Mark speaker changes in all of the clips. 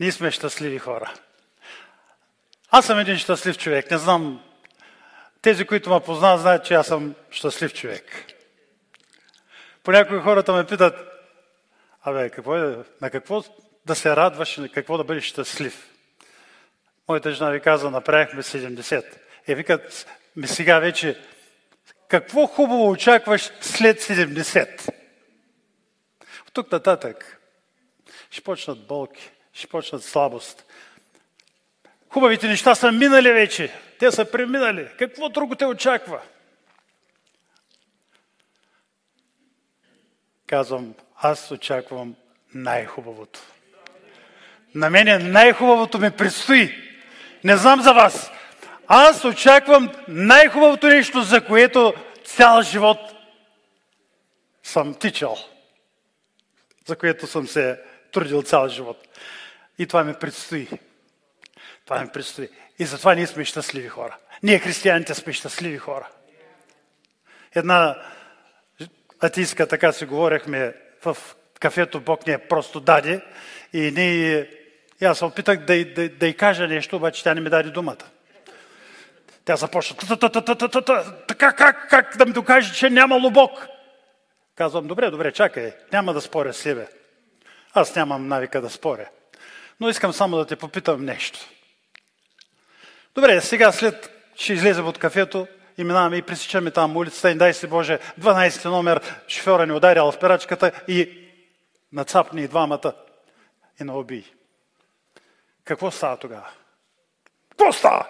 Speaker 1: Ние сме щастливи хора. Аз съм един щастлив човек. Не знам, тези, които ме познават, знаят, че аз съм щастлив човек. Понякога хората ме питат, абе, какво е, на какво да се радваш, на какво да бъдеш щастлив? Моята жена ви каза, направихме 70. Е, викат, ми сега вече, какво хубаво очакваш след 70? От тук нататък ще почнат болки, ще почнат слабост. Хубавите неща са минали вече. Те са преминали. Какво друго те очаква? Казвам, аз очаквам най-хубавото. На мене най-хубавото ми предстои. Не знам за вас. Аз очаквам най-хубавото нещо, за което цял живот съм тичал. За което съм се трудил цял живот. И това ми предстои. Това ми предстои. И затова ние сме щастливи хора. Ние, християните, сме щастливи хора. Една атийска, така си говорихме в кафето, Бог ни е просто даде. И, ние, и аз се опитах да, да, да й кажа нещо, обаче тя не ми даде думата. Тя започна, така как, как да ми докаже, че нямало Бог? Казвам, добре, добре, чакай, няма да споря с себе. Аз нямам навика да споря. Но искам само да те попитам нещо. Добре, сега след ще излезем от кафето и минаваме и пресичаме там улицата и дай си Боже, 12 номер, шофьора ни ударял в перачката и нацапни и двамата и на убий. Какво става тогава? Какво става?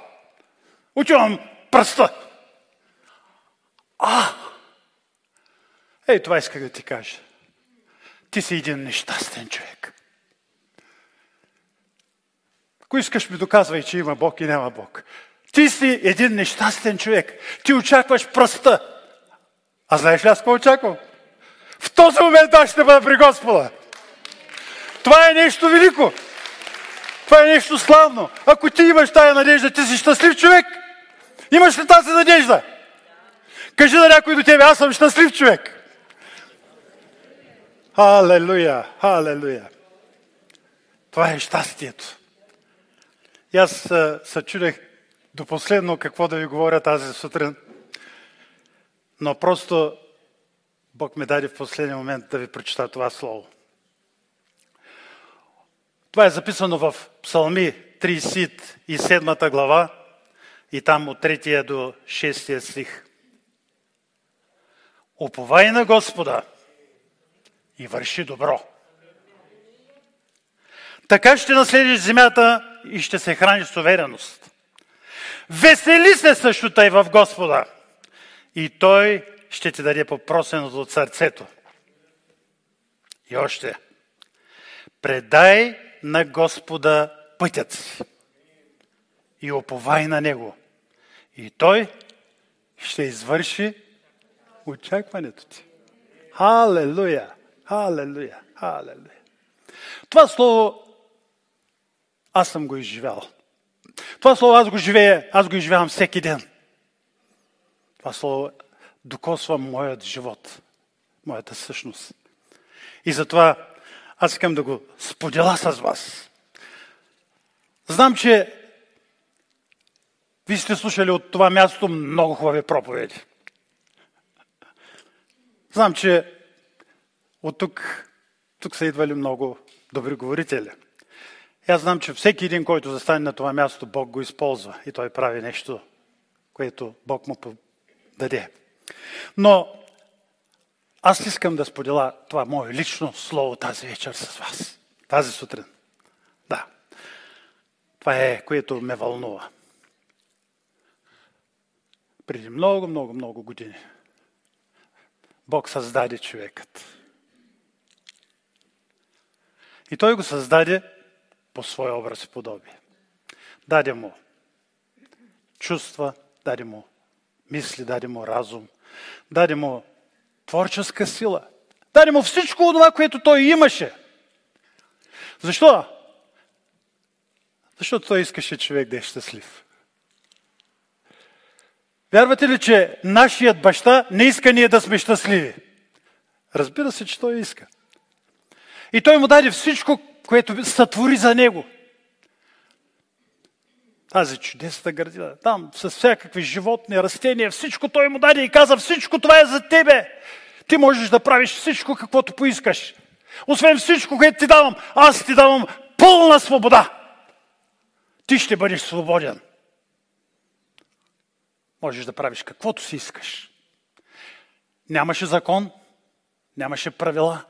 Speaker 1: Учувам пръста. А! Ей, това исках да ти кажа. Ти си един нещастен човек. Ако искаш ми доказвай, че има Бог и няма Бог. Ти си един нещастен човек. Ти очакваш пръста. А знаеш ли аз какво очаквам? В този момент аз ще бъда при Господа. Това е нещо велико. Това е нещо славно. Ако ти имаш тая надежда, ти си щастлив човек. Имаш ли тази надежда? Кажи на някой до тебе, аз съм щастлив човек. Халелуя, халелуя. Това е щастието. И аз се чудех до последно какво да ви говоря тази сутрин, но просто Бог ме даде в последния момент да ви прочита това слово. Това е записано в Псалми 37 глава и там от 3 до 6 стих. Оповай на Господа и върши добро. Така ще наследиш земята и ще се храниш с увереност. Весели се също тъй в Господа и Той ще ти даде попросеното от сърцето. И още. Предай на Господа пътят си и оповай на Него. И Той ще извърши очакването ти. Халелуя! Халелуя! Халелуя! Това слово аз съм го изживял. Това слово аз го живея, аз го изживявам всеки ден. Това слово докосва моят живот, моята същност. И затова аз искам да го споделя с вас. Знам, че вие сте слушали от това място много хубави проповеди. Знам, че от тук, тук са идвали много добри говорители. Аз знам, че всеки един, който застане на това място, Бог го използва и той прави нещо, което Бог му даде. Но аз искам да споделя това мое лично слово тази вечер с вас. Тази сутрин. Да. Това е, което ме вълнува. Преди много, много, много години Бог създаде човекът. И той го създаде по своя образ и подобие. Даде му чувства, даде му мисли, даде му разум, даде му творческа сила, даде му всичко това, което той имаше. Защо? Защото той искаше човек да е щастлив. Вярвате ли, че нашият баща не иска ние да сме щастливи? Разбира се, че той иска. И той му даде всичко, което сътвори за него. тази чудесна градина, там с всякакви животни, растения, всичко той му даде и каза, всичко това е за тебе. Ти можеш да правиш всичко, каквото поискаш. Освен всичко, което ти давам, аз ти давам пълна свобода. Ти ще бъдеш свободен. Можеш да правиш каквото си искаш. Нямаше закон, нямаше правила,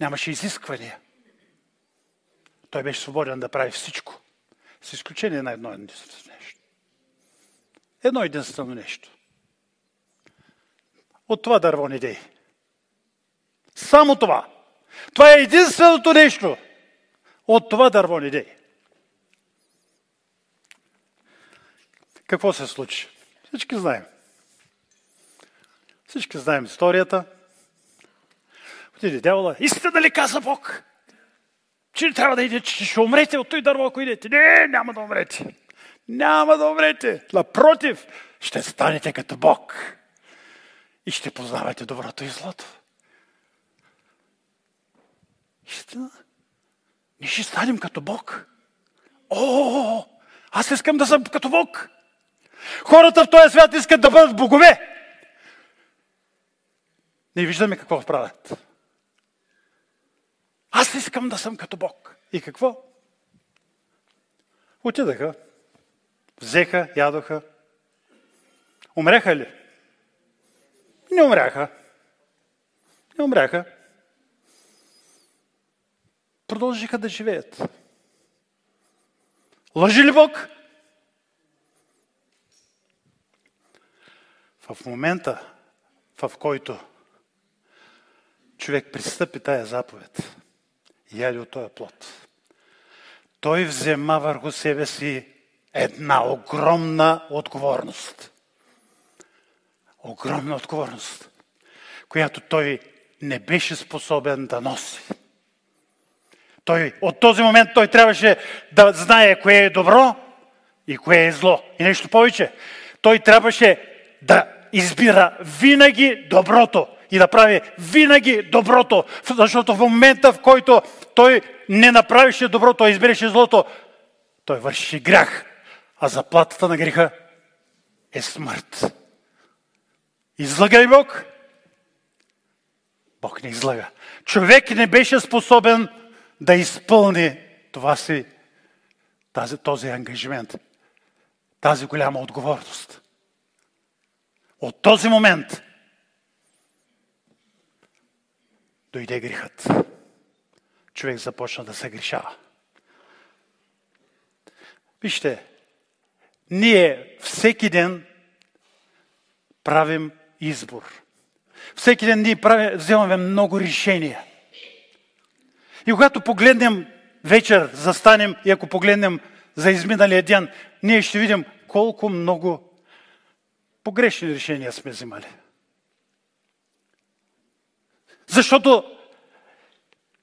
Speaker 1: нямаше изисквания. Той беше свободен да прави всичко. С изключение на едно единствено нещо. Едно единствено нещо. От това дърво не дей. Само това. Това е единственото нещо. От това дърво не дей. Какво се случи? Всички знаем. Всички знаем историята. Отиде дявола. Истина ли каза Бог? Че трябва да идете, че ще умрете от той дърво, ако идете. Не, няма да умрете. Няма да умрете. Напротив, ще станете като Бог. И ще познавате доброто и злото. Истина. Ние ще станем като Бог. О, аз искам да съм като Бог. Хората в този свят искат да бъдат богове. Не виждаме какво правят. Аз искам да съм като Бог. И какво? Отидаха, взеха, ядоха. Умреха ли? Не умряха. Не умряха. Продължиха да живеят. Лъжи ли Бог? В момента, в който човек пристъпи тая заповед яде от този плод, той взема върху себе си една огромна отговорност. Огромна отговорност, която той не беше способен да носи. Той, от този момент той трябваше да знае кое е добро и кое е зло. И нещо повече. Той трябваше да избира винаги доброто и да прави винаги доброто. Защото в момента, в който той не направише доброто, а избираше злото, той върши грях. А заплатата на греха е смърт. Излага ли Бог? Бог не излага. Човек не беше способен да изпълни това си, тази, този ангажимент, тази голяма отговорност. От този момент дойде грехът. Човек започна да се грешава. Вижте, ние всеки ден правим избор. Всеки ден ние правим, вземаме много решения. И когато погледнем вечер, застанем и ако погледнем за изминалия ден, ние ще видим колко много погрешни решения сме взимали. Защото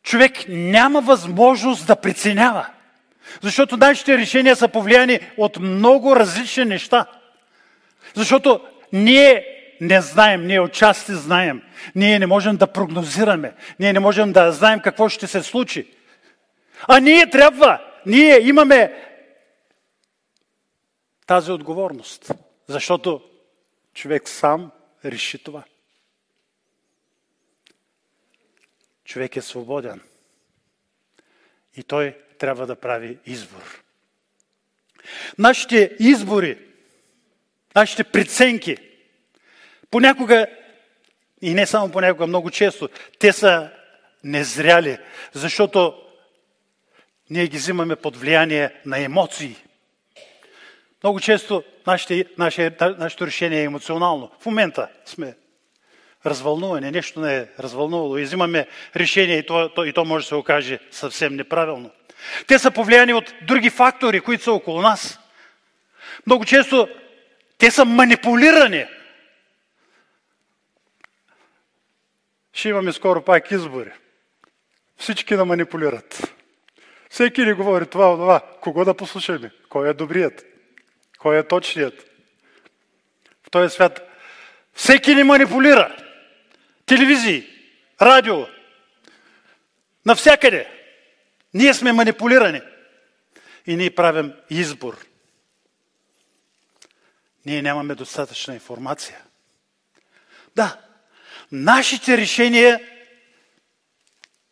Speaker 1: човек няма възможност да преценява. Защото нашите решения са повлияни от много различни неща. Защото ние не знаем, ние отчасти знаем. Ние не можем да прогнозираме. Ние не можем да знаем какво ще се случи. А ние трябва, ние имаме тази отговорност. Защото човек сам реши това. Човек е свободен. И той трябва да прави избор. Нашите избори, нашите преценки, понякога, и не само понякога, много често, те са незряли, защото ние ги взимаме под влияние на емоции. Много често нашите, наше, нашето решение е емоционално. В момента сме развълнувани, нещо не е развълнувало и взимаме решение и то, то, и то може да се окаже съвсем неправилно. Те са повлияни от други фактори, които са около нас. Много често те са манипулирани. Ще имаме скоро пак избори. Всички да манипулират. Всеки ни говори това, това. Кого да послушаме? Кой е добрият? Кой е точният? В този свят всеки ни манипулира. Телевизии, радио, навсякъде. Ние сме манипулирани. И ние правим избор. ние нямаме достатъчна информация. Да, нашите решения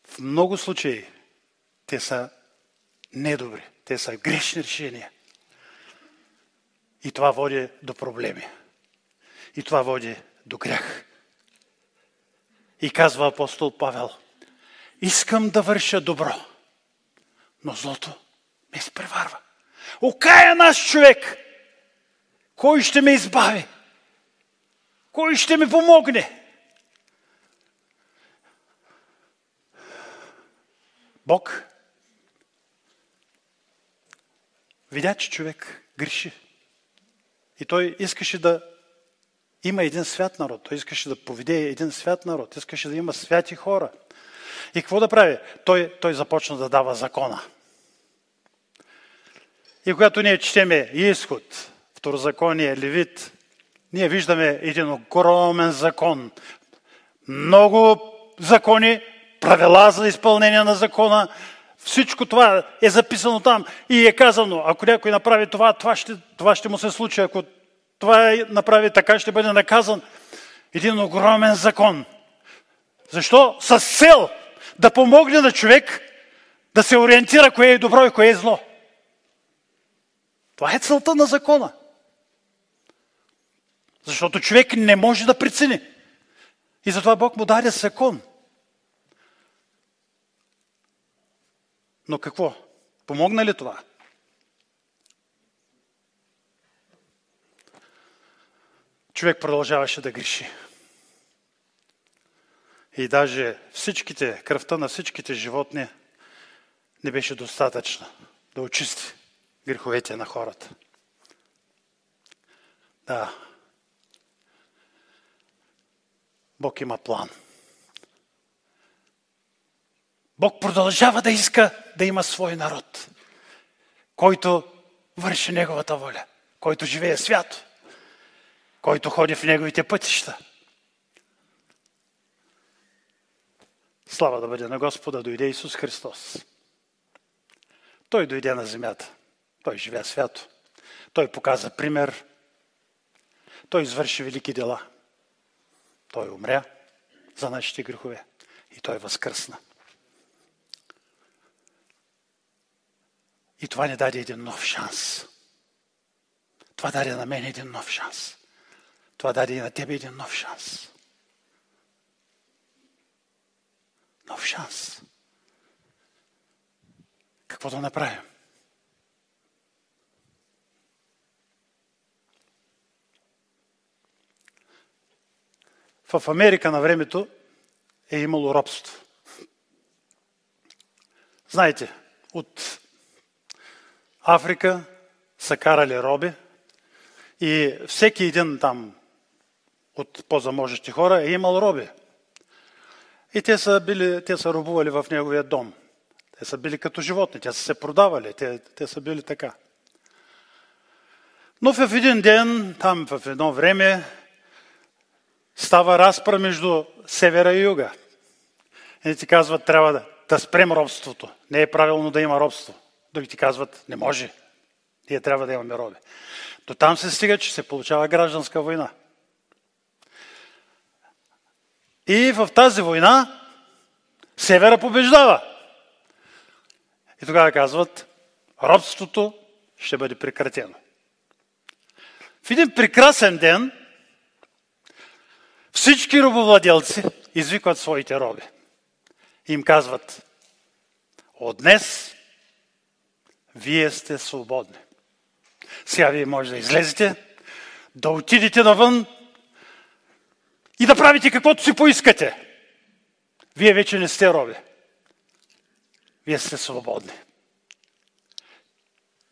Speaker 1: в много случаи те са недобри, те са грешни решения. И това води до проблеми. И това води до грях. И казва апостол Павел, искам да върша добро, но злото ме изпреварва. Окая наш човек! Кой ще ме избави? Кой ще ми помогне? Бог видя, че човек греши. И той искаше да има един свят народ. Той искаше да поведе един свят народ. Искаше да има святи хора. И какво да прави? Той, той започна да дава закона. И когато ние четеме изход, второзаконие, левит, ние виждаме един огромен закон. Много закони, правила за изпълнение на закона. Всичко това е записано там и е казано, ако някой направи това, това ще, това ще му се случи. Ако това направи така, ще бъде наказан. Един огромен закон. Защо? С цел да помогне на човек да се ориентира кое е добро и кое е зло. Това е целта на закона. Защото човек не може да прецени. И затова Бог му даде закон. Но какво? Помогна ли това? Човек продължаваше да греши. И даже всичките, кръвта на всичките животни не беше достатъчна да очисти греховете на хората. Да. Бог има план. Бог продължава да иска да има свой народ, който върши Неговата воля, който живее свято, който ходи в Неговите пътища. Слава да бъде на Господа, дойде Исус Христос. Той дойде на земята. Той живя свято. Той показа пример. Той извърши велики дела. Той умря за нашите грехове. И той възкръсна. И това ни даде един нов шанс. Това даде на мен един нов шанс. Това даде на тебе един нов шанс. Нов шанс. Какво да направим? В Америка на времето е имало робство. Знаете, от Африка са карали роби и всеки един там от по-заможещи хора е имал роби. И те са, били, те са робували в неговия дом. Те са били като животни, те са се продавали, те, те са били така. Но в един ден, там в едно време, става разпра между севера и юга. И ти казват, трябва да, да спрем робството. Не е правилно да има робство. Други ти казват, не може. Ние трябва да имаме роби. До там се стига, че се получава гражданска война. И в тази война Севера побеждава. И тогава казват, робството ще бъде прекратено. В един прекрасен ден всички робовладелци извикват своите роби. И им казват, от днес вие сте свободни. Сега вие може да излезете, да отидете навън и да правите каквото си поискате. Вие вече не сте роби. Вие сте свободни.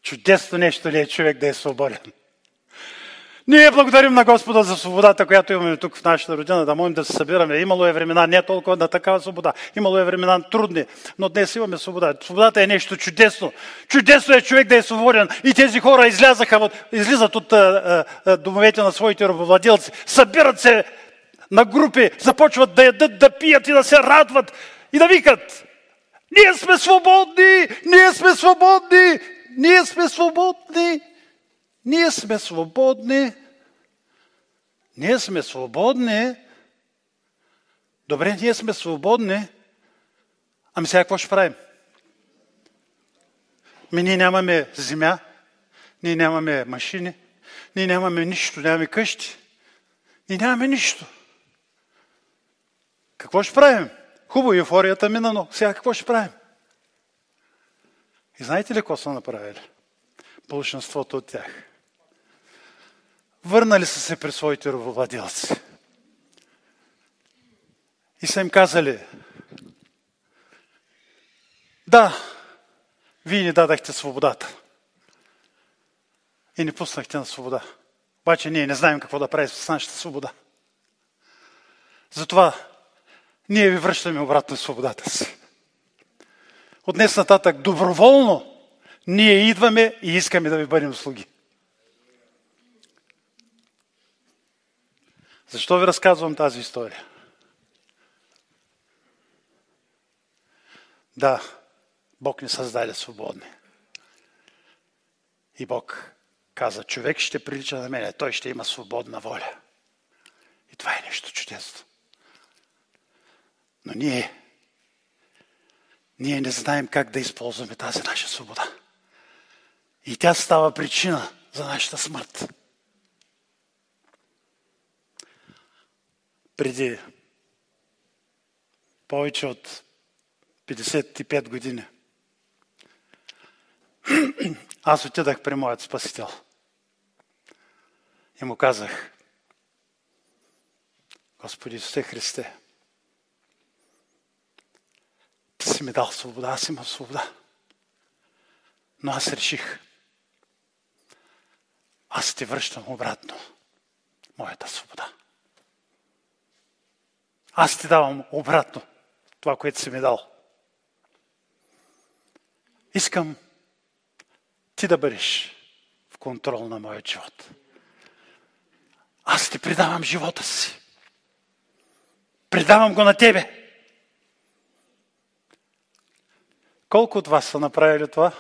Speaker 1: Чудесно нещо ли е човек да е свободен? Ние благодарим на Господа за свободата, която имаме тук в нашата родина, да можем да се събираме. Имало е времена не толкова на такава свобода. Имало е времена трудни, но днес имаме свобода. Свободата е нещо чудесно. Чудесно е човек да е свободен. И тези хора излязаха, излизат от а, а, домовете на своите робовладелци, събират се на групи, започват да ядат, да пият и да се радват и да викат. Ние сме свободни! Ние сме свободни! Ние сме свободни! Ние сме свободни, Ние сме свободни. Добре, ние сме свободни. Ами сега какво ще правим? Ми ние нямаме земя, ние нямаме машини, ние нямаме нищо, нямаме къщи. Ние нямаме нищо. Какво ще правим? Хубаво, еуфорията мина, но сега какво ще правим? И знаете ли какво са направили? Большинството от тях. Върнали са се при своите робовладелци. И са им казали, да, вие ни дадахте свободата. И ни пуснахте на свобода. Обаче ние не знаем какво да правим с нашата свобода. Затова ние ви връщаме обратно свободата си. От днес нататък доброволно ние идваме и искаме да ви бъдем слуги. Защо ви разказвам тази история? Да, Бог ни създаде свободни. И Бог каза, човек ще прилича на мене, той ще има свободна воля. И това е нещо чудесно. Но ние, ние не знаем как да използваме тази наша свобода. И тя става причина за нашата смърт. Преди повече от 55 години аз отидах при моят спасител. И му казах, Господи Исусе Христе, си ми дал свобода, аз имам свобода. Но аз реших, аз ти връщам обратно моята свобода. Аз ти давам обратно това, което си ми дал. Искам ти да бъдеш в контрол на моя живот. Аз ти предавам живота си. Предавам го на тебе. Колко от вас са направили това?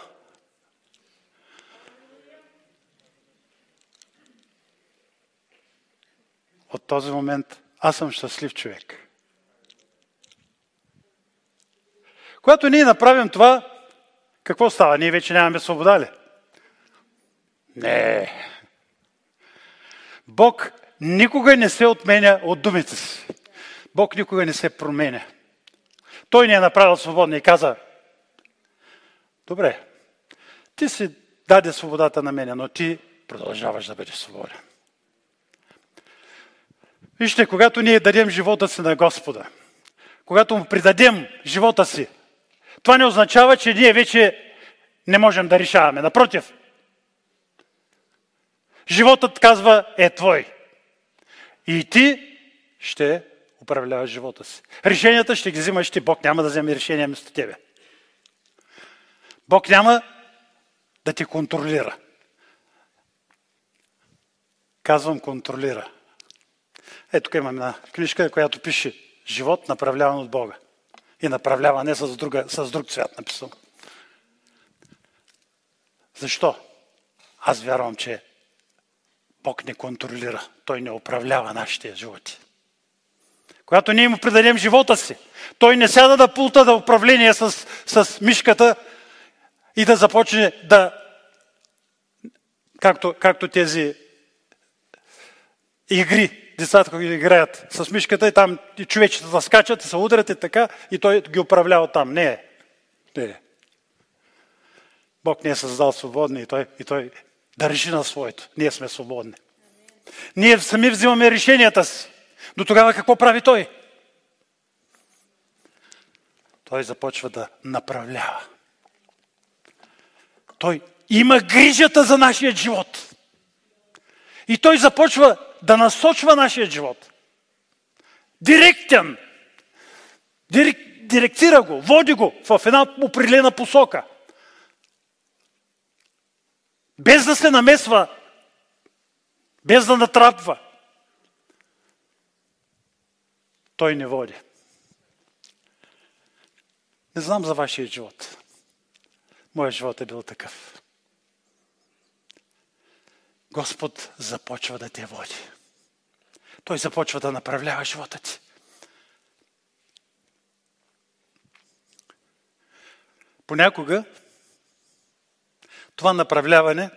Speaker 1: От този момент аз съм щастлив човек. Когато ние направим това, какво става? Ние вече нямаме свобода ли? Не. Бог никога не се отменя от думите си. Бог никога не се променя. Той ни е направил свободни и каза, добре, ти си даде свободата на мене, но ти продължаваш да бъдеш свободен. Вижте, когато ние дадем живота си на Господа, когато му придадем живота си, това не означава, че ние вече не можем да решаваме. Напротив, животът, казва, е твой. И ти ще управляваш живота си. Решенията ще ги взимаш ти. Бог няма да вземе решения вместо тебе. Бог няма да те контролира. Казвам контролира. Ето тук имам една книжка, която пише Живот направляван от Бога. И направлява не с, друга, с друг цвят написано. Защо? Аз вярвам, че Бог не контролира. Той не управлява нашите животи. Когато ние му предадем живота си, той не сяда да пулта да управление с, с мишката и да започне да, както, както тези игри, децата, които играят с мишката и там и човечетата скачат и се ударят и така, и той ги управлява там. Не. Не. Бог не е създал свободни и той, и той държи на своето. Ние сме свободни. Ние сами взимаме решенията си. До тогава какво прави той? Той започва да направлява. Той има грижата за нашия живот. И той започва да насочва нашия живот. Директен. Дирек, директира го, води го в една определена посока. Без да се намесва, без да натрапва. Той не води. Не знам за вашия живот. Моят живот е бил такъв. Господ започва да те води. той започва да направлява живота ти. Понякога това направляване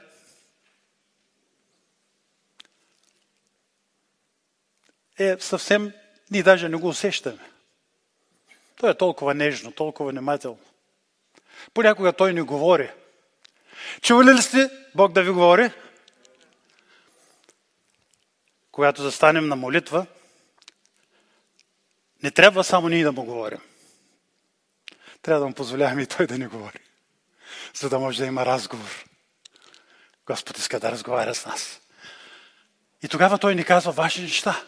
Speaker 1: е съвсем, ние даже не го усещаме. То е толкова нежно, толкова внимателно. Понякога той не говори. Чували ли сте Бог да ви говори? Когато застанем на молитва, не трябва само ние да му говорим. Трябва да му позволяваме и той да ни говори. За да може да има разговор. Господ иска да разговаря с нас. И тогава той ни казва важни неща.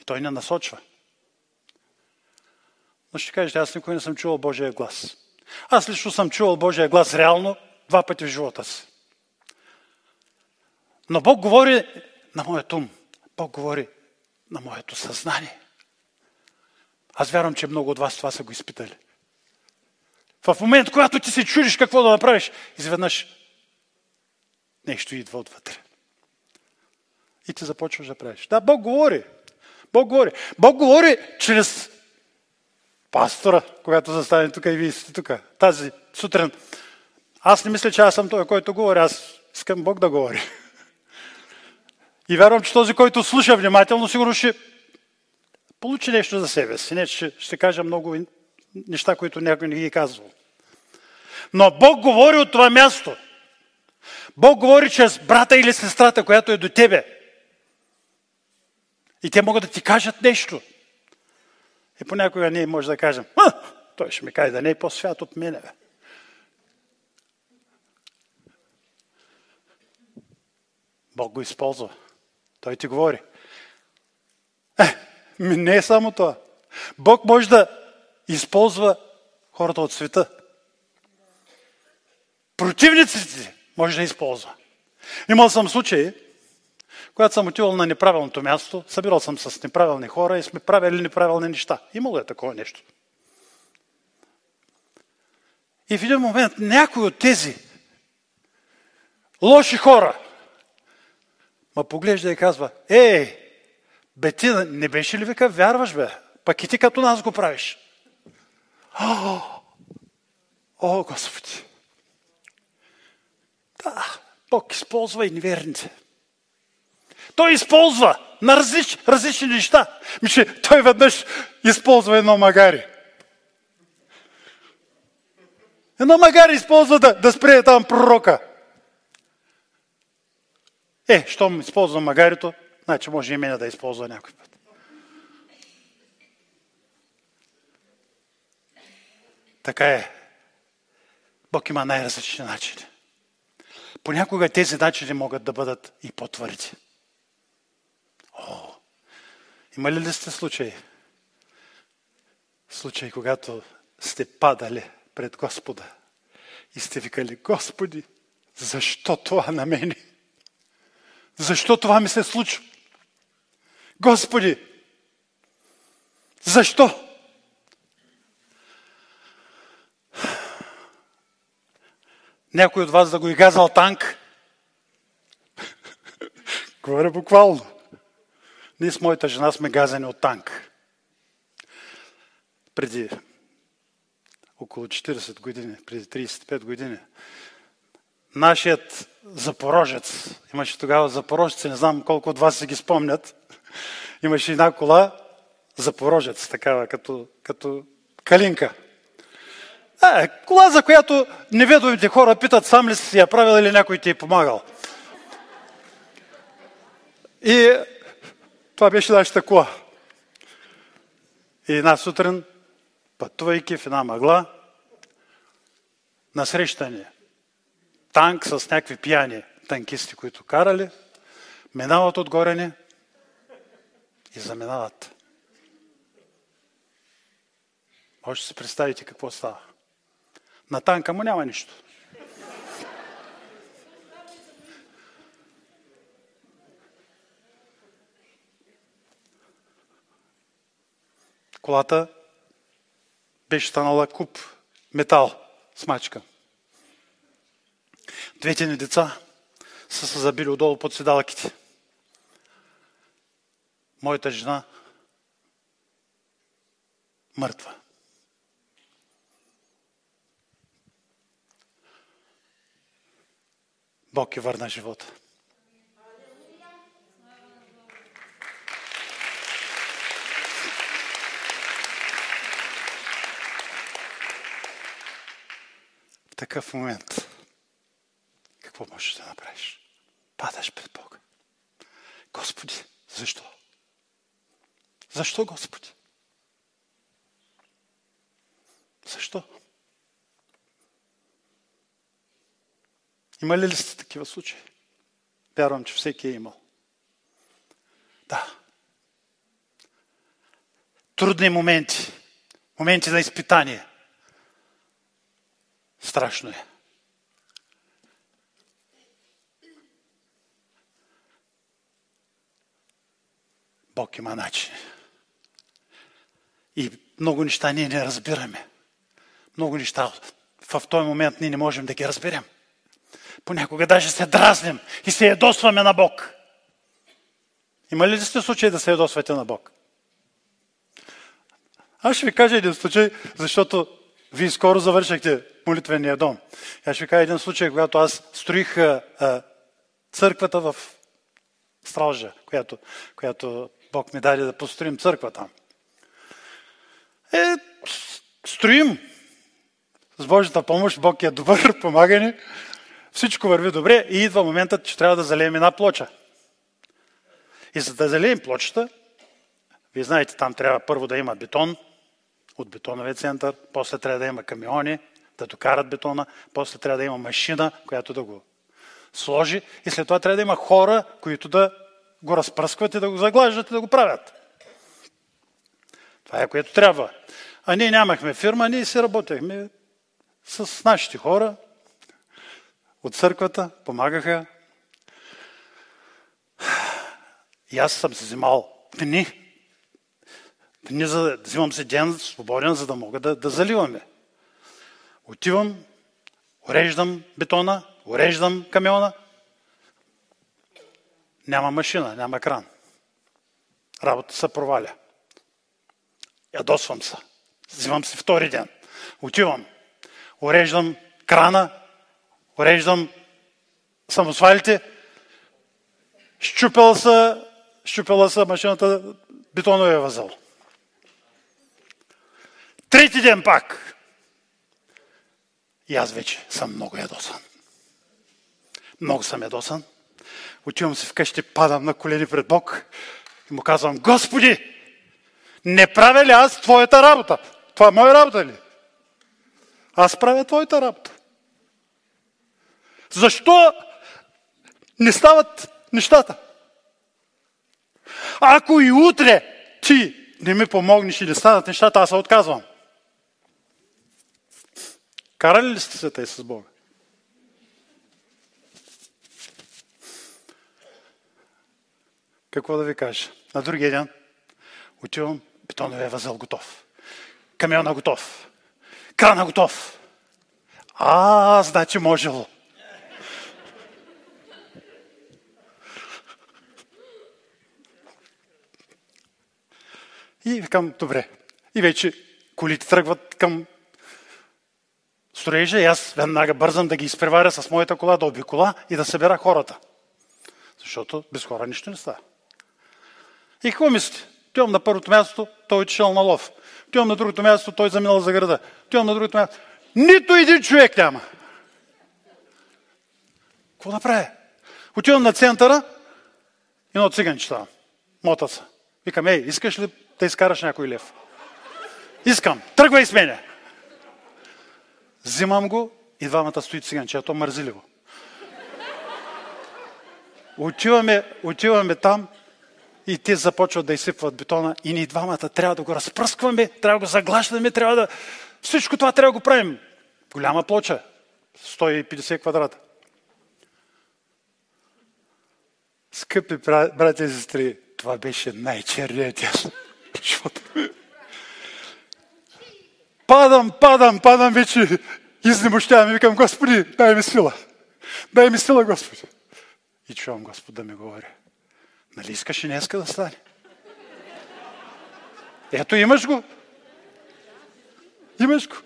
Speaker 1: И той не насочва. Но ще кажете, аз никой не съм чувал Божия глас. Аз лично съм чувал Божия глас реално два пъти в живота си. Но Бог говори на моят ум. Бог говори на моето съзнание. Аз вярвам, че много от вас това са го изпитали. В момент, когато ти се чудиш какво да направиш, изведнъж нещо идва отвътре. И ти започваш да правиш. Да, Бог говори. Бог говори. Бог говори чрез пастора, когато застане тук и вие сте тук. Тази сутрин. Аз не мисля, че аз съм той, който говори. Аз искам Бог да говори. И вярвам, че този, който слуша внимателно, сигурно ще получи нещо за себе си. Не, ще, ще кажа много неща, които някой не ги е казвал. Но Бог говори от това място. Бог говори чрез брата или сестрата, която е до тебе. И те могат да ти кажат нещо. И понякога ние може да кажем, той ще ми каже да не е по-свят от мене. Бог го използва. Той ти говори. Е, не е само това. Бог може да използва хората от света. Противниците може да използва. Имал съм случаи, когато съм отивал на неправилното място, събирал съм с неправилни хора и сме правили неправилни неща. Имало е такова нещо. И в един момент някой от тези лоши хора ма поглежда и казва, ей, бе ти не беше ли вика, вярваш бе, пък и ти като нас го правиш. О, о Господи! Да, Бог използва и неверните. Той използва на различ, различни неща. Мисля, той веднъж използва едно магари. Едно магари използва да, да спре там пророка. Е, щом използва магарито, значи може и мене да използва някой път. Така е. Бог има най-различни начини. Понякога тези начини могат да бъдат и по-твърди. О, има ли сте случаи? Случаи, когато сте падали пред Господа и сте викали, Господи, защо това на мене? Защо това ми се случва? Господи, защо? Някой от вас да го е газал танк? Говоря буквално. Ние с моята жена сме газени от танк. Преди около 40 години, преди 35 години. Нашият запорожец, имаше тогава запорожец, не знам колко от вас се ги спомнят, имаше една кола, запорожец, такава, като, като калинка. А, кола, за която неведомите хора питат сам ли си я правил или някой ти е помагал. И това беше нашата кола. И една сутрин, пътувайки в една мъгла, насреща ни танк с някакви пияни танкисти, които карали, минават отгоре ни и заминават. Може да си представите какво става. На танка му няма нищо. Колата беше станала куп метал с мачка. Двете ни деца са се забили отдолу под седалките. моята жена мъртва. Бог е върна живота. Такъв момент какво можеш да направиш? Падаш пред Бога. Господи, защо? Защо, Господи? Защо? Има ли сте такива случаи? Вярвам, че всеки е имал. Да. Трудни моменти. Моменти на изпитание. Страшно е. Бог има начин. И много неща ние не разбираме. Много неща в този момент ние не можем да ги разберем. Понякога даже се дразним и се ядосваме на Бог. Има ли сте случаи да се ядосвате на Бог? Аз ще ви кажа един случай, защото вие скоро завършихте молитвения дом. Аз ще кажа един случай, когато аз строих а, църквата в Стралжа, която, която Бог ми даде да построим църква там. Е, строим. С Божията помощ Бог е добър, помага ни. Всичко върви добре и идва моментът, че трябва да залеем една плоча. И за да залеем плочата, вие знаете, там трябва първо да има бетон от бетоновия център, после трябва да има камиони да докарат бетона, после трябва да има машина, която да го сложи и след това трябва да има хора, които да го разпръскват и да го заглаждат и да го правят. Това е което трябва. А ние нямахме фирма, ние си работехме с нашите хора, от църквата, помагаха. И аз съм се взимал дни. Дни за взимам се ден свободен, за да мога да, да заливаме. Отивам, уреждам бетона, уреждам камиона. Няма машина, няма кран. Работа се проваля. Ядосвам се. Взимам се втори ден. Отивам, уреждам крана, уреждам самосвалите, щупила са, щупила са машината бетоновия възъл. Трети ден пак. И аз вече съм много ядосан. Много съм ядосан. Отивам се вкъщи, падам на колени пред Бог и му казвам, Господи, не правя ли аз Твоята работа? Това е моя работа ли? Аз правя Твоята работа. Защо не стават нещата? Ако и утре ти не ми помогнеш и не станат нещата, аз се отказвам. Карали ли сте се тъй с Бога? Какво да ви кажа? На другия ден отивам, бетоновия възел готов. Камиона готов. Крана готов. А, значи можело. И викам, добре. И вече колите тръгват към строежа и аз веднага бързам да ги изпреваря с моята кола, да обикола и да събера хората. Защото без хора нищо не става. И какво мислите? Тюм на първото място, той отишъл на лов. Тюм на другото място, той заминал за града. Тюм на другото място. Нито един човек няма. Какво да правя? Отивам на центъра, едно циганче там. Мота са. Викам, ей, искаш ли да изкараш някой лев. Искам. Тръгвай с мене. Взимам го и двамата стоит циганче, а то мързиливо. Отиваме, отиваме там и те започват да изсипват бетона и ние двамата трябва да го разпръскваме, трябва да го заглаждаме, трябва да... Всичко това трябва да го правим. Голяма плоча. 150 квадрата. Скъпи братя и сестри, това беше най-черният живота Падам, падам, падам вече. Изнемощявам и викам, Господи, дай ми сила. Дай ми сила, Господи. И чувам Господ да ми говори. Нали искаш и днеска да стане? Ето, имаш го. Имаш го.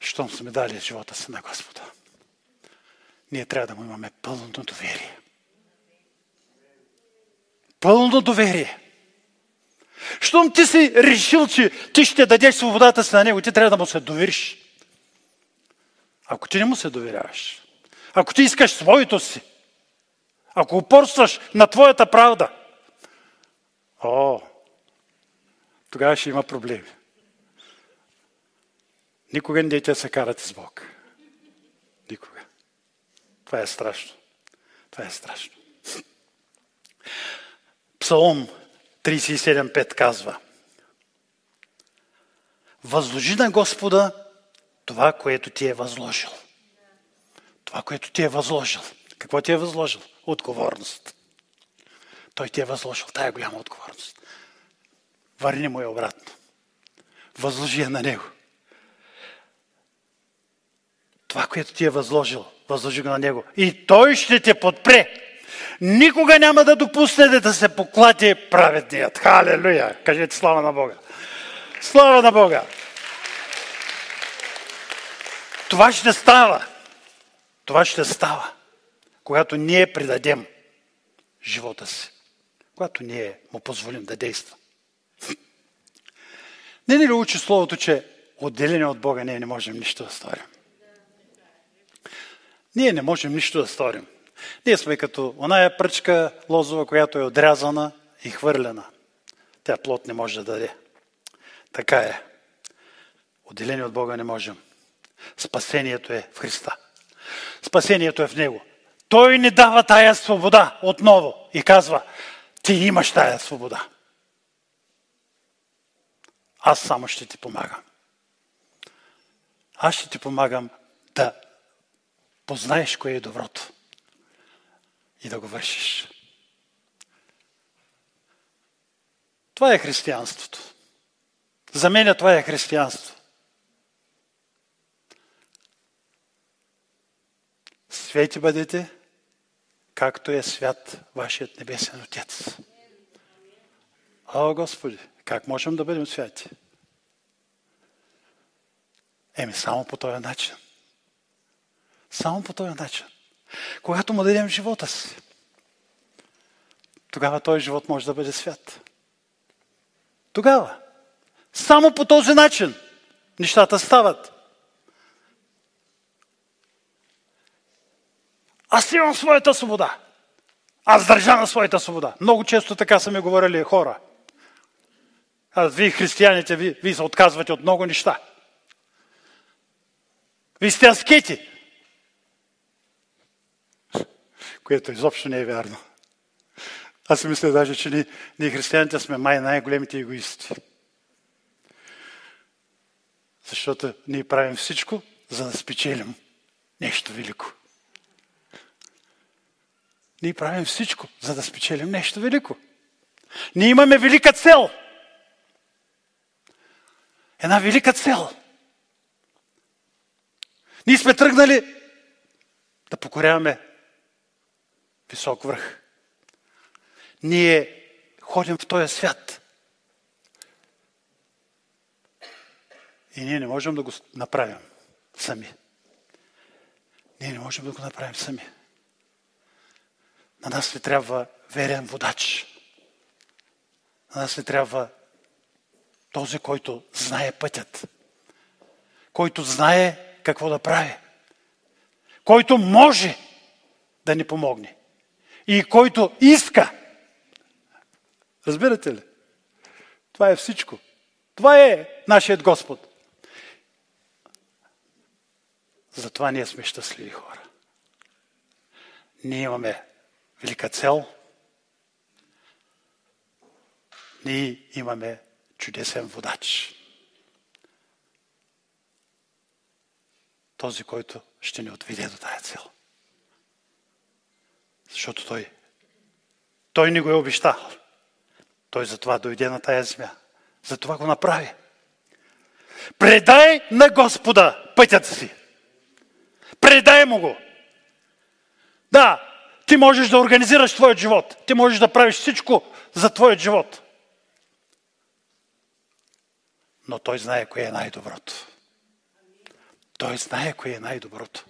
Speaker 1: Щом сме дали живота си на Господа, ние трябва да му имаме пълно доверие. Пълно доверие. Щом ти си решил, че ти ще дадеш свободата си на него, ти трябва да му се довериш. Ако ти не му се доверяваш, ако ти искаш своето си, ако упорстваш на твоята правда, о, тогава ще има проблеми. Никога не дете се карате с Бог. Никога. Това е страшно. Това е страшно. Псалом 37.5 казва Възложи на Господа това, което ти е възложил. Това, което ти е възложил. Какво ти е възложил? Отговорност. Той ти е възложил тая голяма отговорност. Върни му я обратно. Възложи я на него. Това, което ти е възложил, възложи го на него. И той ще те подпре. Никога няма да допусне да се поклати праведният. Халелуя! Кажете слава на Бога. Слава на Бога! Това ще става. Това ще става, когато ние предадем живота си. Когато ние му позволим да действа. Не ни ли учи Словото, че отделени от Бога ние не можем нищо да сторим? Ние не можем нищо да сторим. Ние сме като оная пръчка лозова, която е отрязана и хвърлена. Тя плод не може да даде. Така е. Отделени от Бога не можем. Спасението е в Христа. Спасението е в Него. Той ни дава тая свобода отново и казва, ти имаш тая свобода. Аз само ще ти помагам. Аз ще ти помагам да познаеш кое е доброто и да го вършиш. Това е християнството. За мен това е християнство. Свети бъдете, както е свят вашият небесен Отец. О, Господи, как можем да бъдем святи? Еми, само по този начин. Само по този начин. Когато му дадем живота си, тогава този живот може да бъде свят. Тогава. Само по този начин нещата стават. Аз имам своята свобода. Аз държа на своята свобода. Много често така са ми говорили хора. А вие, християните, ви, ви се отказвате от много неща. Вие сте аскети което изобщо не е вярно. Аз си мисля даже, че ние, ние християните сме май най-големите егоисти. Защото ние правим всичко, за да спечелим нещо велико. Ние правим всичко, за да спечелим нещо велико. Ние имаме велика цел. Една велика цел. Ние сме тръгнали да покоряваме висок връх. Ние ходим в този свят. И ние не можем да го направим сами. Ние не можем да го направим сами. На нас ли трябва верен водач. На нас ли трябва този, който знае пътят. Който знае какво да прави. Който може да ни помогне и който иска. Разбирате ли? Това е всичко. Това е нашият Господ. Затова ние сме щастливи хора. Ние имаме велика цел. Ние имаме чудесен водач. Този, който ще ни отведе до тая цел. Защото той, той ни го е обещал. Той затова дойде на тая земя. Затова го направи. Предай на Господа пътят си. Предай му го. Да, Ти можеш да организираш твоят живот. Ти можеш да правиш всичко за твоят живот. Но той знае кое е най-доброто. Той знае кое е най-доброто.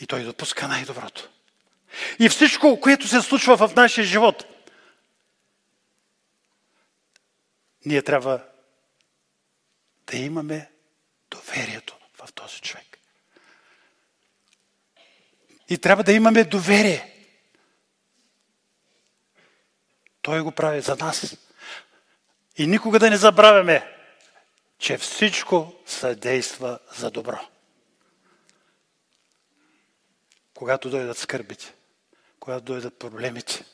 Speaker 1: И той допуска най-доброто. И всичко, което се случва в нашия живот, ние трябва да имаме доверието в този човек. И трябва да имаме доверие. Той го прави за нас. И никога да не забравяме, че всичко съдейства за добро. Когато дойдат скърбите, когато дойдат проблемите,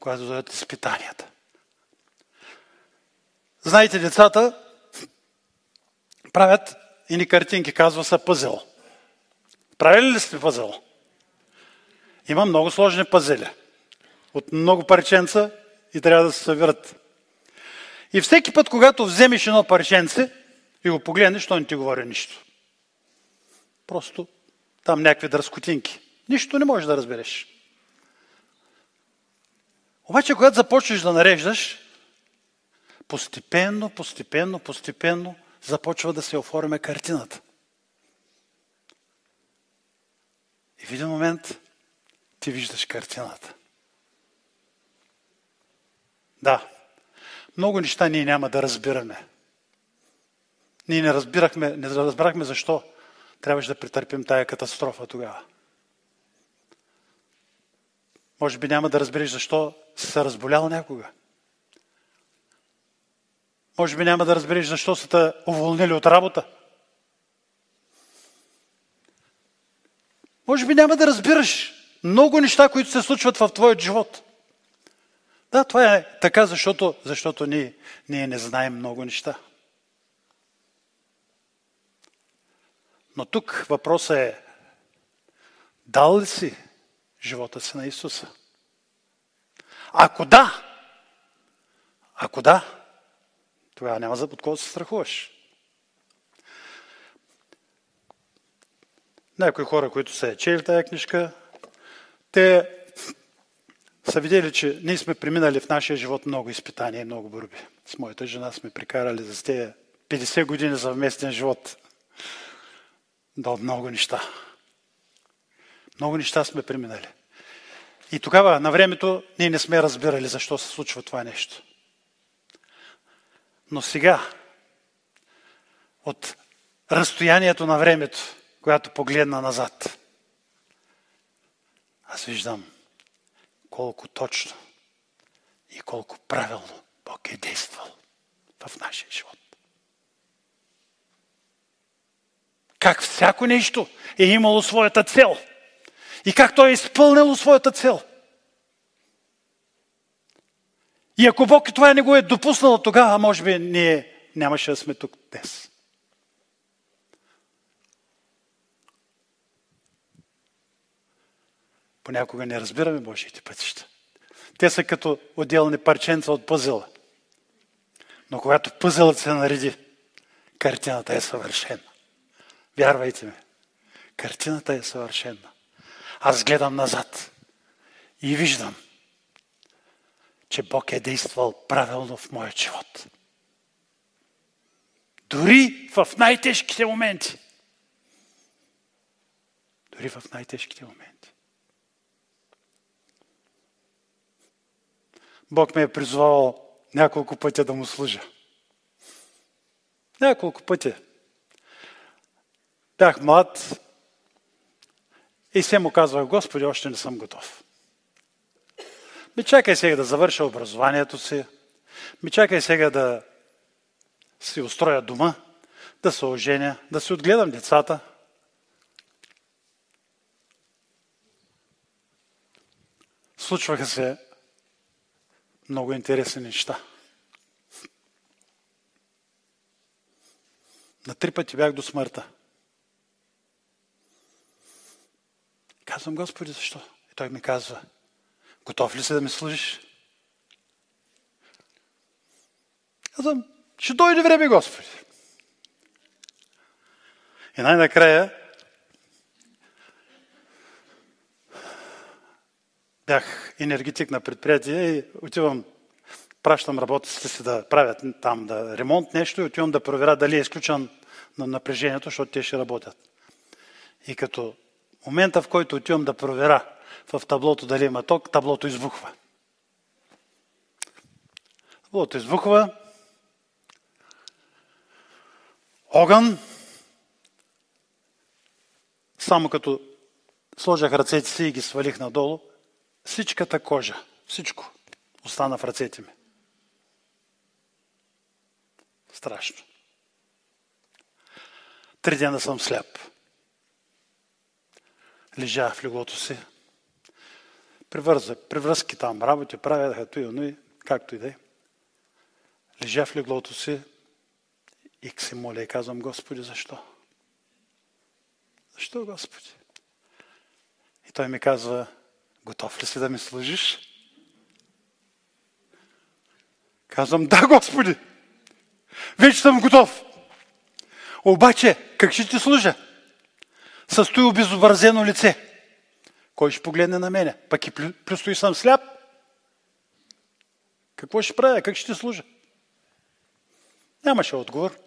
Speaker 1: когато дойдат изпитанията. Знаете, децата правят ини картинки, казва се пъзел. Правили ли сте пъзел? Има много сложни пъзели. От много парченца и трябва да се събират. И всеки път, когато вземеш едно парченце и го погледнеш, той не ти говори нищо. Просто там някакви дръскотинки. Нищо не можеш да разбереш. Обаче, когато започнеш да нареждаш, постепенно, постепенно, постепенно започва да се оформя картината. И в един момент ти виждаш картината. Да, много неща ние няма да разбираме. Ние не разбирахме, не разбрахме защо трябваше да претърпим тая катастрофа тогава. Може би няма да разбереш защо се разболял някога. Може би няма да разбереш защо са те уволнили от работа. Може би няма да разбираш много неща, които се случват в твоят живот. Да, това е така, защото, защото ние, ние не знаем много неща. Но тук въпросът е, дал ли си живота си на Исуса? Ако да, ако да, тогава няма за от кого да се страхуваш. Някои хора, които са чели тази книжка, те са видели, че ние сме преминали в нашия живот много изпитания и много борби. С моята жена сме прикарали за тези 50 години съвместен живот. До много неща. Много неща сме преминали. И тогава, на времето, ние не сме разбирали защо се случва това нещо. Но сега, от разстоянието на времето, която погледна назад, аз виждам колко точно и колко правилно Бог е действал в нашия живот. Как всяко нещо е имало своята цел и как Той е изпълнило своята цел. И ако Бог това не го е допуснал тогава, може би ние нямаше да сме тук днес. Понякога не разбираме Божиите пътища. Те са като отделни парченца от пъзела. Но когато пъзелът се нареди, картината е съвършена. Вярвайте ми, картината е съвършена. Аз гледам назад и виждам, че Бог е действал правилно в моя живот. Дори в най-тежките моменти. Дори в най-тежките моменти. Бог ме е призвал няколко пъти да му служа. Няколко пъти. Бях млад и се му казвах, Господи, още не съм готов. Ми чакай сега да завърша образованието си. Ми чакай сега да си устроя дома, да се оженя, да си отгледам децата. Случваха се много интересни неща. На три пъти бях до смъртта. Казвам, Господи, защо? И той ми казва, готов ли си да ми служиш? Казвам, ще дойде време, Господи. И най-накрая бях енергетик на предприятие и отивам, пращам работниците си да правят там да ремонт нещо и отивам да проверя дали е изключен на напрежението, защото те ще работят. И като момента, в който отивам да проверя в таблото дали има ток, таблото избухва. Таблото избухва, огън, само като сложах ръцете си и ги свалих надолу, всичката кожа, всичко остана в ръцете ми. Страшно. Три дена съм сляп. Лежа в леглото си. Привърза, привръзки там, работи правяха той, но и както и да е. Лежа в леглото си и се моля и казвам, Господи, защо? Защо, Господи? И той ми казва, готов ли си да ми служиш? Казвам, да, Господи! Вече съм готов. Обаче, как ще ти служа? Състои обезобразено лице. Кой ще погледне на мене? Пък и плюс и съм сляп. Какво ще правя? Как ще служа? Нямаше отговор.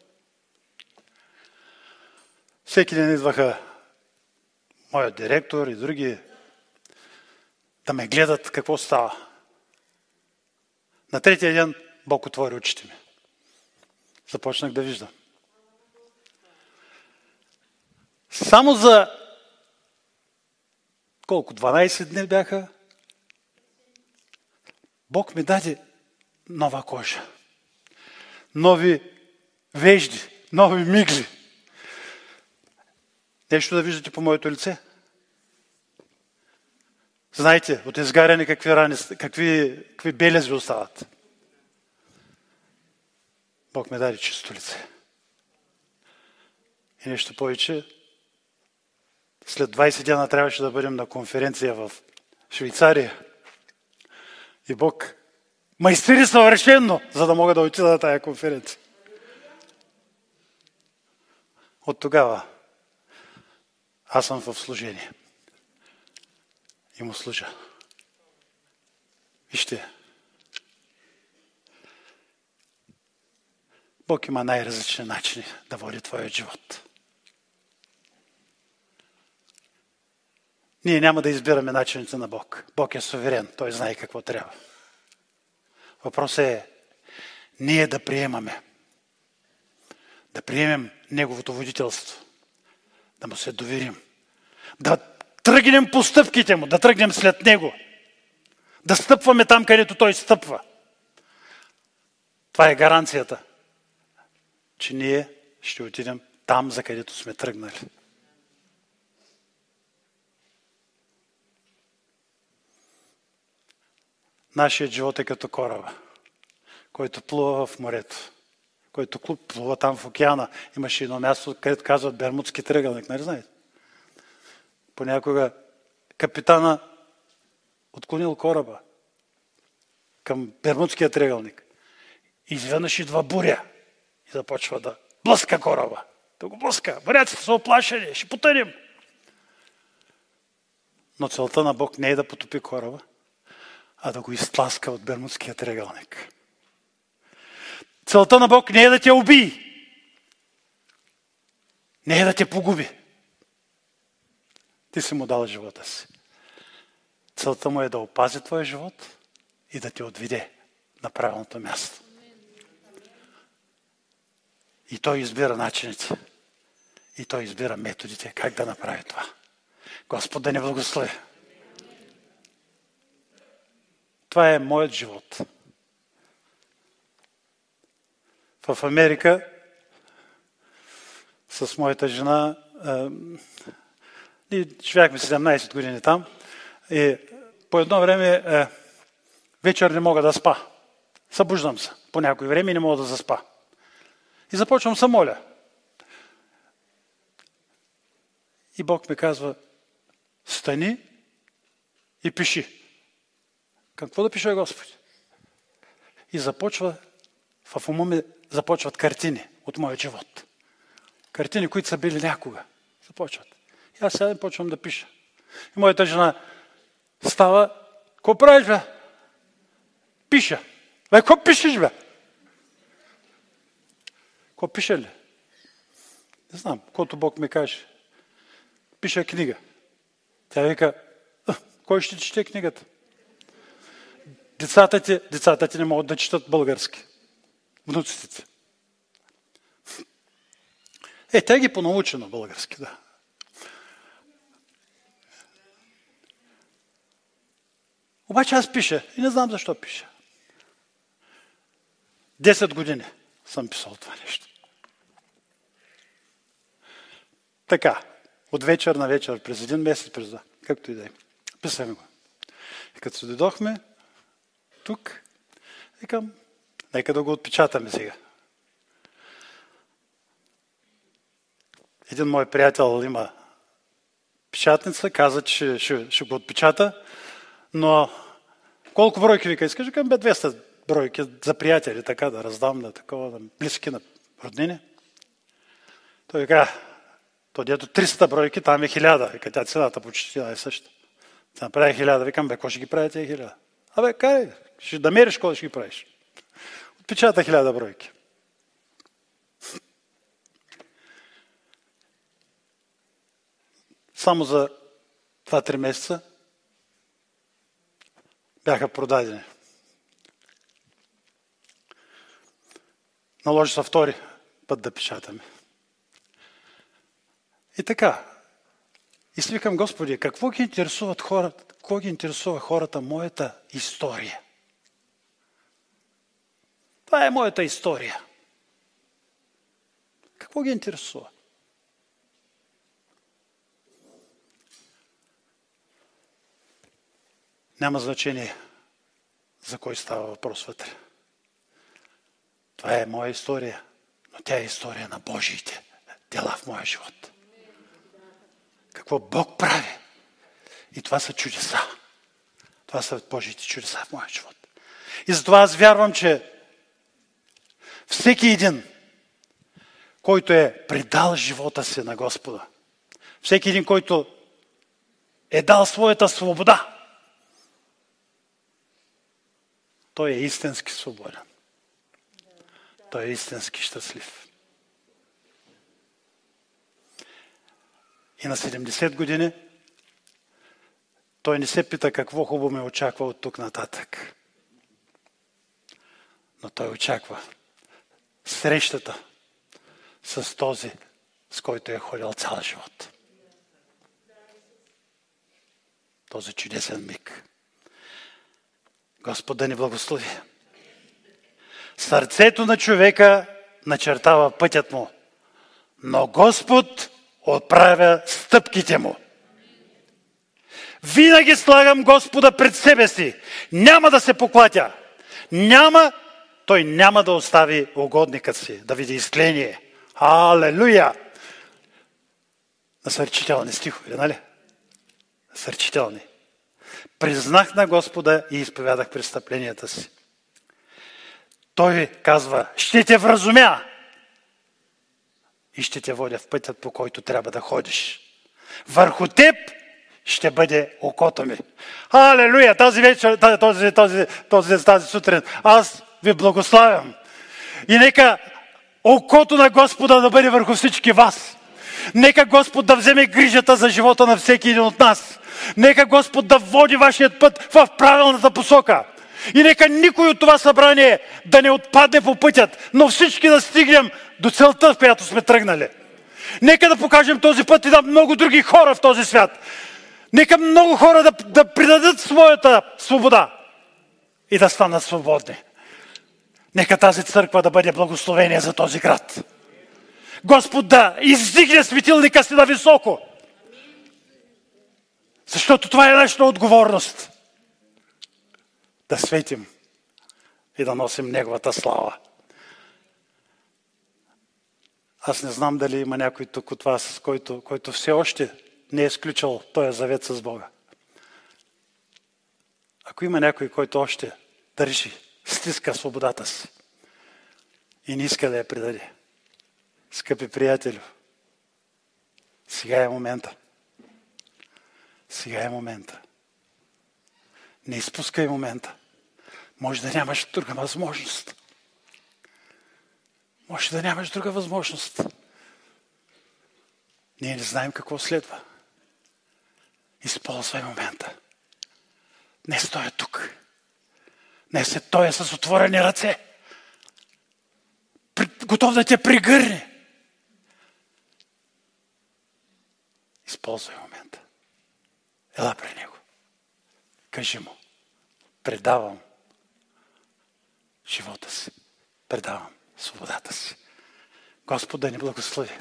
Speaker 1: Всеки ден идваха моят директор и други да ме гледат какво става. На третия ден Бог отвори очите ми. Започнах да виждам. Само за колко? 12 дни бяха. Бог ми даде нова кожа. Нови вежди, нови мигли. Нещо да виждате по моето лице? Знаете, от изгаряне какви рани, какви, какви белези остават. Бог ме даде чисто лице. И нещо повече, след 20 дена трябваше да бъдем на конференция в Швейцария. И Бог майстери съвършенно, за да мога да отида на тая конференция. От тогава аз съм в служение. И му служа. Вижте, Бог има най-различни начини да води твоя живот. Ние няма да избираме начините на Бог. Бог е суверен. Той знае какво трябва. Въпросът е ние да приемаме. Да приемем Неговото водителство. Да му се доверим. Да тръгнем по стъпките му, да тръгнем след него. Да стъпваме там, където той стъпва. Това е гаранцията, че ние ще отидем там, за където сме тръгнали. Нашият живот е като кораба, който плува в морето, който плува там в океана. Имаше едно място, където казват Бермудски тръгълник, нали знаете? Понякога капитана отклонил кораба към Бермудския тръгълник. Изведнъж идва буря и започва да блъска кораба. Да го блъска. Моряците са оплашени, ще потънем. Но целта на Бог не е да потопи кораба, а да го изтласка от Бермудския тръгълник. Целта на Бог не е да те убие, не е да те погуби. Ти си му дал живота си. Целта му е да опази твоя живот и да те отведе на правилното място. И той избира начините. И той избира методите как да направи това. Господ да не благослови. Това е моят живот. В Америка с моята жена ние живяхме 17 години там и по едно време вечер не мога да спа. Събуждам се по някое време и не мога да заспа. И започвам се моля. И Бог ми казва, стани и пиши. Какво да пише Господи? И започва, в ума ми започват картини от моя живот. Картини, които са били някога. Започват. И аз сега почвам да пиша. И моята жена става Какво правиш, бе? Пиша. Бе, какво пишеш, бе? Какво пише ли? Не знам, каквото Бог ми каже. Пиша книга. Тя вика, кой ще чете книгата? Децата ти, децата ти не могат да четат български. Внуците ти. Е, тя ги понаучи на български, да. Обаче аз пиша и не знам защо пиша. Десет години съм писал това нещо. Така, от вечер на вечер, през един месец, през два, както и да е. Писаме го. И като се дойдохме тук, викам, нека да го отпечатаме сега. Един мой приятел има печатница, каза, че ще, ще го отпечата, но колко бройки вика искаш? Към бе 200 бройки за приятели, така да раздам на такова, на близки, на роднини. Той вика, то дето 300 бройки, там е 1000. Вика, тя цената почти е съща. Та направи 1000. Викам, бе, кой ще ги прави тези 1000? Абе, карай, ще да мериш кой ще ги правиш. Отпечата 1000 бройки. Само за 2-3 месеца бяха продадени. Наложи се втори път да печатаме. И така. И си викам, Господи, какво ги интересуват хората, какво ги интересува хората моята история? Това е моята история. Какво ги интересува? Няма значение за кой става въпрос вътре. Това е моя история, но тя е история на Божиите дела в моя живот. Какво Бог прави. И това са чудеса. Това са Божиите чудеса в моя живот. И затова аз вярвам, че всеки един, който е предал живота си на Господа, всеки един, който е дал своята свобода, той е истински свободен. Той е истински щастлив. И на 70 години той не се пита какво хубаво ме очаква от тук нататък. Но той очаква срещата с този, с който е ходил цял живот. Този чудесен миг. Господ да ни благослови. Сърцето на човека начертава пътят му, но Господ отправя стъпките му. Винаги слагам Господа пред себе си. Няма да се поклатя. Няма, той няма да остави угодникът си, да види изкление. Алелуя! Насърчителни стихове, нали? Насърчителни. Признах на Господа и изповядах престъпленията си. Той казва, ще те вразумя и ще те водя в пътят, по който трябва да ходиш. Върху теб ще бъде окото ми. Алелуя! Тази вечер, този, този, този, тази сутрин, аз ви благославям. И нека окото на Господа да бъде върху всички вас. Нека Господ да вземе грижата за живота на всеки един от нас. Нека Господ да води вашият път в правилната посока. И нека никой от това събрание да не отпадне по пътят, но всички да стигнем до целта, в която сме тръгнали. Нека да покажем този път и да много други хора в този свят. Нека много хора да, да придадат своята свобода и да станат свободни. Нека тази църква да бъде благословение за този град. Господ да издигне светилника си на високо. Защото това е нашата отговорност. Да светим и да носим Неговата слава. Аз не знам дали има някой тук от вас, който, който все още не е изключил този завет с Бога. Ако има някой, който още държи, стиска свободата си и не иска да я предаде, скъпи приятели, сега е момента. Сега е момента. Не изпускай момента. Може да нямаш друга възможност. Може да нямаш друга възможност. Ние не знаем какво следва. Използвай момента. Не стоя тук. Не се той е с отворени ръце. Готов да те пригърне. Използвай момента. Ела при него. Кажи му. Предавам живота си. Предавам свободата си. Господ да ни благослови.